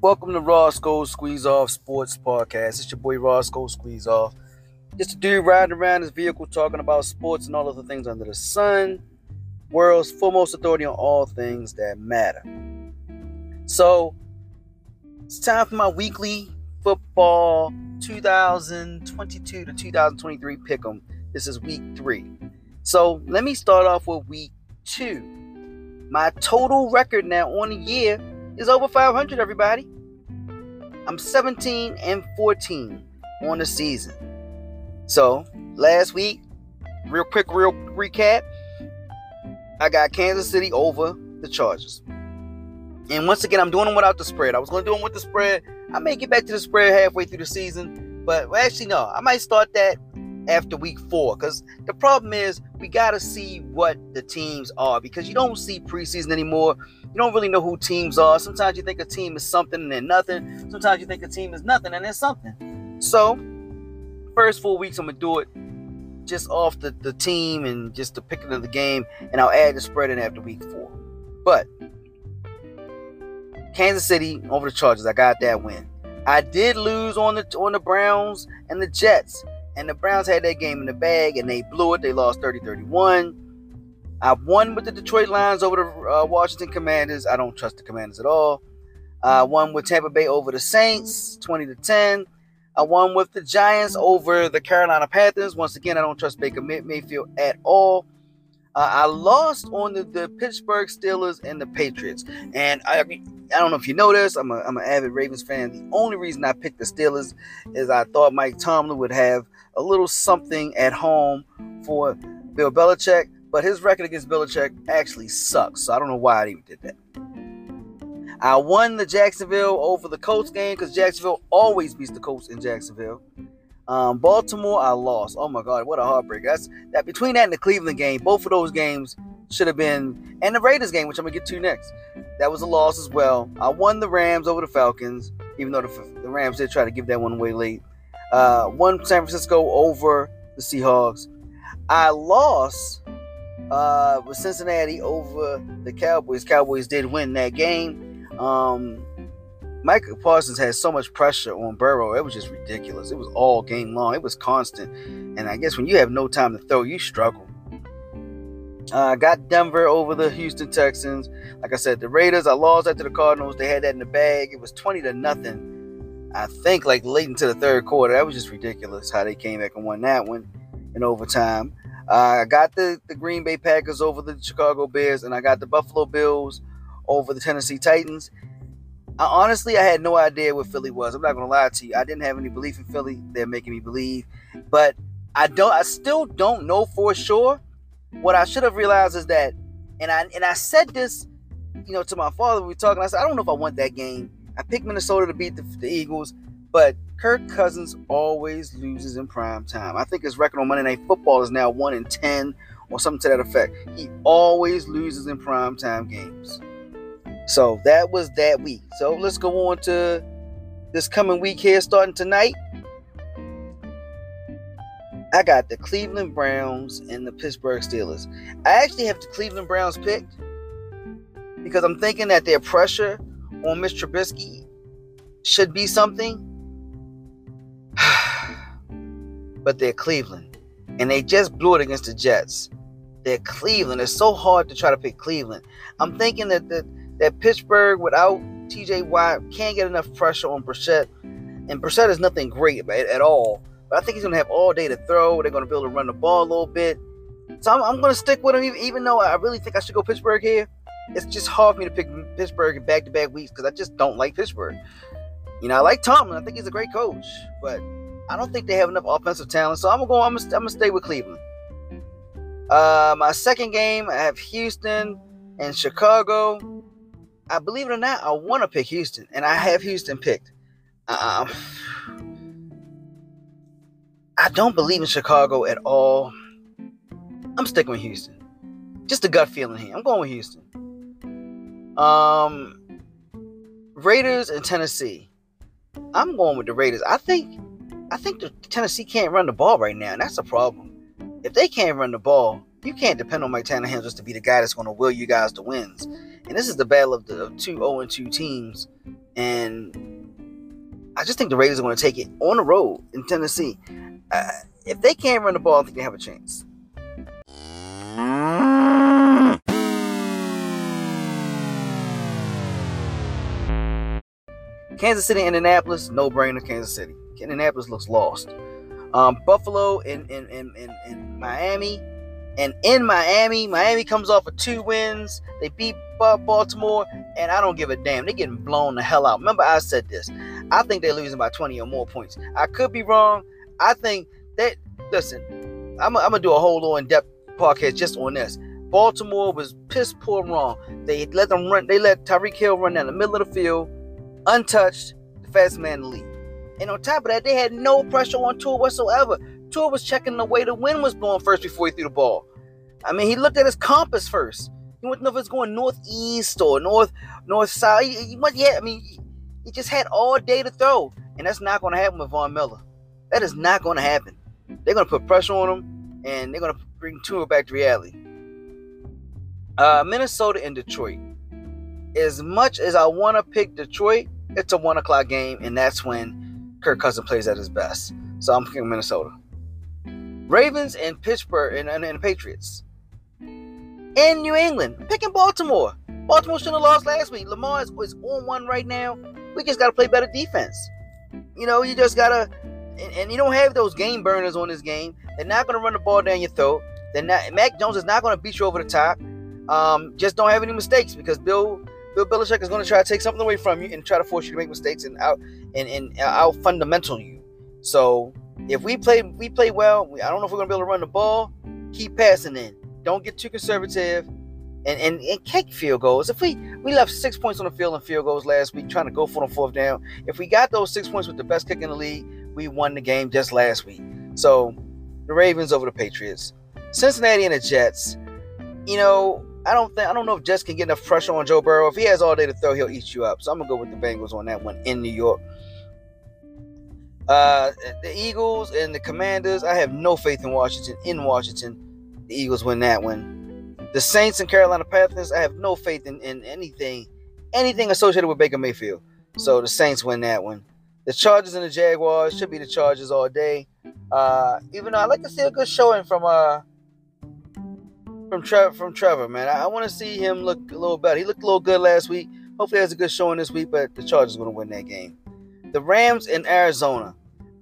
Welcome to Rawsko Squeezoff Sports Podcast. It's your boy Rawsko Squeezoff. Just a dude riding around his vehicle talking about sports and all of the things under the sun. World's foremost authority on all things that matter. So, it's time for my weekly football 2022 to 2023 pick 'em. This is week three. So, let me start off with week two. My total record now on the year is over 500, everybody. I'm 17 and 14 on the season. So, last week, real quick, real recap, I got Kansas City over the Chargers. And once again, I'm doing them without the spread. I was going to do them with the spread. I may get back to the spread halfway through the season, but actually, no, I might start that after week four because the problem is we got to see what the teams are because you don't see preseason anymore. You don't really know who teams are. Sometimes you think a team is something and then nothing. Sometimes you think a team is nothing and then something. So, first four weeks, I'm going to do it just off the, the team and just the picking of the game, and I'll add the spread in after week four. But Kansas City over the Chargers, I got that win. I did lose on the on the Browns and the Jets. And the Browns had that game in the bag and they blew it. They lost 30 31. I won with the Detroit Lions over the uh, Washington Commanders. I don't trust the Commanders at all. I won with Tampa Bay over the Saints 20 to 10. I won with the Giants over the Carolina Panthers. Once again, I don't trust Baker Mayfield at all. Uh, I lost on the, the, Pittsburgh Steelers and the Patriots. And I, I don't know if you know this, I'm, a, I'm an avid Ravens fan. The only reason I picked the Steelers is I thought Mike Tomlin would have a little something at home for Bill Belichick, but his record against Belichick actually sucks. So I don't know why I even did that. I won the Jacksonville over the Colts game because Jacksonville always beats the Colts in Jacksonville. Um, Baltimore, I lost. Oh my God, what a heartbreak! That's that between that and the Cleveland game, both of those games should have been, and the Raiders game, which I'm gonna get to next. That was a loss as well. I won the Rams over the Falcons, even though the, the Rams did try to give that one away late. Uh, won San Francisco over the Seahawks. I lost uh, with Cincinnati over the Cowboys. Cowboys did win that game. Um, Micah Parsons had so much pressure on Burrow. It was just ridiculous. It was all game long. It was constant. And I guess when you have no time to throw, you struggle. I uh, got Denver over the Houston Texans. Like I said, the Raiders, I lost after the Cardinals. They had that in the bag. It was 20 to nothing. I think like late into the third quarter. That was just ridiculous how they came back and won that one in overtime. Uh, I got the, the Green Bay Packers over the Chicago Bears, and I got the Buffalo Bills over the Tennessee Titans. I, honestly, I had no idea what Philly was. I'm not gonna lie to you. I didn't have any belief in Philly. They're making me believe, but I don't. I still don't know for sure. What I should have realized is that, and I and I said this, you know, to my father. We were talking. I said, I don't know if I want that game. I picked Minnesota to beat the, the Eagles, but Kirk Cousins always loses in prime time. I think his record on Monday Night Football is now one in ten or something to that effect. He always loses in prime time games. So that was that week. So let's go on to this coming week here, starting tonight. I got the Cleveland Browns and the Pittsburgh Steelers. I actually have the Cleveland Browns picked because I'm thinking that their pressure on Mr. Trubisky should be something. but they're Cleveland. And they just blew it against the Jets. They're Cleveland. It's so hard to try to pick Cleveland. I'm thinking that the that Pittsburgh without TJ Watt can't get enough pressure on Brissett. And Brissett is nothing great at, at all. But I think he's going to have all day to throw. They're going to be able to run the ball a little bit. So I'm, I'm going to stick with him, even, even though I really think I should go Pittsburgh here. It's just hard for me to pick Pittsburgh in back to back weeks because I just don't like Pittsburgh. You know, I like Tomlin. I think he's a great coach, but I don't think they have enough offensive talent. So I'm gonna go. I'm gonna, stay with Cleveland. Uh, my second game, I have Houston and Chicago. I believe it or not, I want to pick Houston, and I have Houston picked. Um, I don't believe in Chicago at all. I'm sticking with Houston. Just a gut feeling here. I'm going with Houston. Um, Raiders and Tennessee. I'm going with the Raiders. I think, I think the Tennessee can't run the ball right now, and that's a problem. If they can't run the ball, you can't depend on Mike Tannehill just to be the guy that's going to will you guys to wins. And this is the battle of the two 0 2 teams And I just think the Raiders are going to take it on the road in Tennessee. Uh, if they can't run the ball, I think they have a chance. Kansas City, Indianapolis, no brainer. Kansas City. Indianapolis looks lost. Um, Buffalo and in, in, in, in, Miami. And in Miami, Miami comes off of two wins. They beat Baltimore, and I don't give a damn. They're getting blown the hell out. Remember, I said this. I think they're losing by 20 or more points. I could be wrong. I think that, listen, I'm, I'm to do a whole in depth podcast just on this. Baltimore was piss poor wrong. They let them run, they let Tyreek Hill run down the middle of the field, untouched, the fastest man league. And on top of that, they had no pressure on Tua whatsoever. Tua was checking the way the wind was blowing first before he threw the ball. I mean, he looked at his compass first. He wouldn't know if it's going northeast or north, north south. He, he, yeah, I mean, he just had all day to throw, and that's not going to happen with Von Miller. That is not going to happen. They're going to put pressure on them, and they're going to bring Tua back to reality. Uh, Minnesota and Detroit. As much as I want to pick Detroit, it's a one o'clock game, and that's when Kirk Cousins plays at his best. So I'm picking Minnesota. Ravens and Pittsburgh and, and, and Patriots. In New England, picking Baltimore. Baltimore shouldn't have lost last week. Lamar is, is on one right now. We just got to play better defense. You know, you just got to, and, and, you don't have those game burners on this game. They're not going to run the ball down your throat. They're not, Mac Jones is not going to beat you over the top. Um, just don't have any mistakes because Bill Bill Belichick is going to try to take something away from you and try to force you to make mistakes and out and, and out fundamental you. So if we play we play well, I don't know if we're gonna be able to run the ball. Keep passing in. Don't get too conservative. And, and, and kick field goals. If we we left six points on the field in field goals last week, trying to go for the fourth down. If we got those six points with the best kick in the league, we won the game just last week. So the Ravens over the Patriots, Cincinnati and the Jets. You know, I don't think I don't know if Jets can get enough pressure on Joe Burrow. If he has all day to throw, he'll eat you up. So I'm gonna go with the Bengals on that one in New York. Uh, the Eagles and the Commanders. I have no faith in Washington. In Washington, the Eagles win that one. The Saints and Carolina Panthers. I have no faith in, in anything, anything associated with Baker Mayfield. So the Saints win that one. The Chargers and the Jaguars should be the Chargers all day. Uh, even though I like to see a good showing from uh from Trevor from Trevor, man. I, I want to see him look a little better. He looked a little good last week. Hopefully, has a good showing this week. But the Chargers are going to win that game. The Rams in Arizona.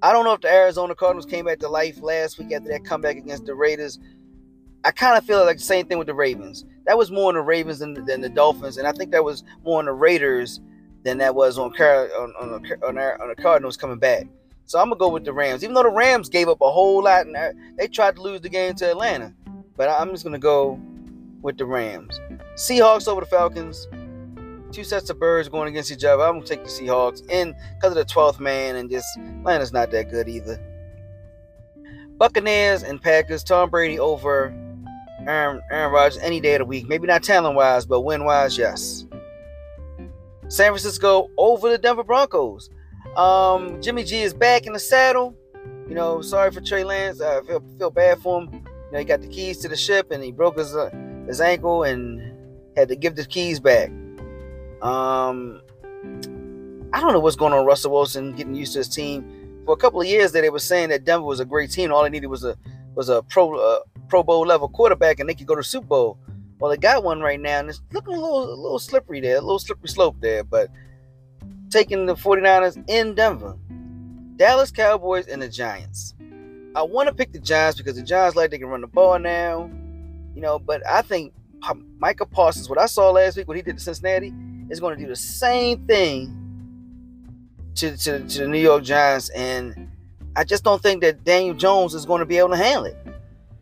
I don't know if the Arizona Cardinals came back to life last week after that comeback against the Raiders. I kind of feel like the same thing with the Ravens. That was more on the Ravens than, than the Dolphins, and I think that was more on the Raiders than that was on Car- on on, the, on, our, on Cardinals coming back. So I'm gonna go with the Rams, even though the Rams gave up a whole lot and they tried to lose the game to Atlanta. But I'm just gonna go with the Rams. Seahawks over the Falcons two sets of birds going against each other. I'm gonna take the Seahawks, and because of the 12th man, and just Atlanta's not that good either. Buccaneers and Packers. Tom Brady over Aaron, Aaron Rodgers any day of the week. Maybe not talent wise, but win wise, yes. San Francisco over the Denver Broncos. Um, Jimmy G is back in the saddle. You know, sorry for Trey Lance. I feel feel bad for him. You know, he got the keys to the ship and he broke his uh, his ankle and had to give the keys back. Um, I don't know what's going on with Russell Wilson getting used to his team. For a couple of years, that they were saying that Denver was a great team. All they needed was a was a pro uh, Pro Bowl level quarterback, and they could go to Super Bowl. Well, they got one right now, and it's looking a little a little slippery there, a little slippery slope there. But taking the 49ers in Denver, Dallas Cowboys, and the Giants. I want to pick the Giants because the Giants like they can run the ball now, you know. But I think Micah Parsons, what I saw last week, what he did to Cincinnati, is going to do the same thing to, to, to the New York Giants. And I just don't think that Daniel Jones is going to be able to handle it.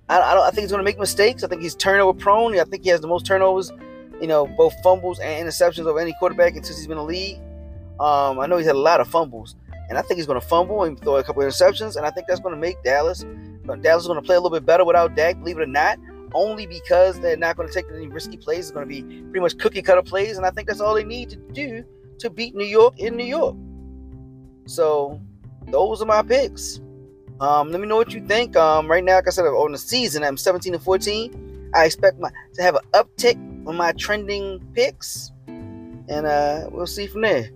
I, I, I think he's going to make mistakes. I think he's turnover prone. I think he has the most turnovers, you know, both fumbles and interceptions of any quarterback since he's been in the league. Um, I know he's had a lot of fumbles, and I think he's going to fumble and throw a couple interceptions, and I think that's going to make Dallas. Dallas is going to play a little bit better without Dak, believe it or not only because they're not going to take any risky plays. It's going to be pretty much cookie cutter plays, and I think that's all they need to do to beat New York in New York. So those are my picks. Um, let me know what you think. Um, right now, like I said, on the season, I'm 17 and 14. I expect my to have an uptick on my trending picks, and uh, we'll see from there.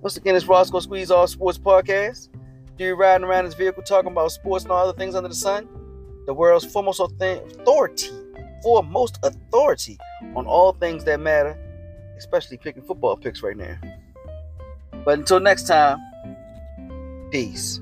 Once again, it's Rawsko Squeezoff Sports Podcast. Dude riding around his vehicle talking about sports and all other things under the sun. The world's foremost authority, foremost authority on all things that matter, especially picking football picks right now. But until next time, peace.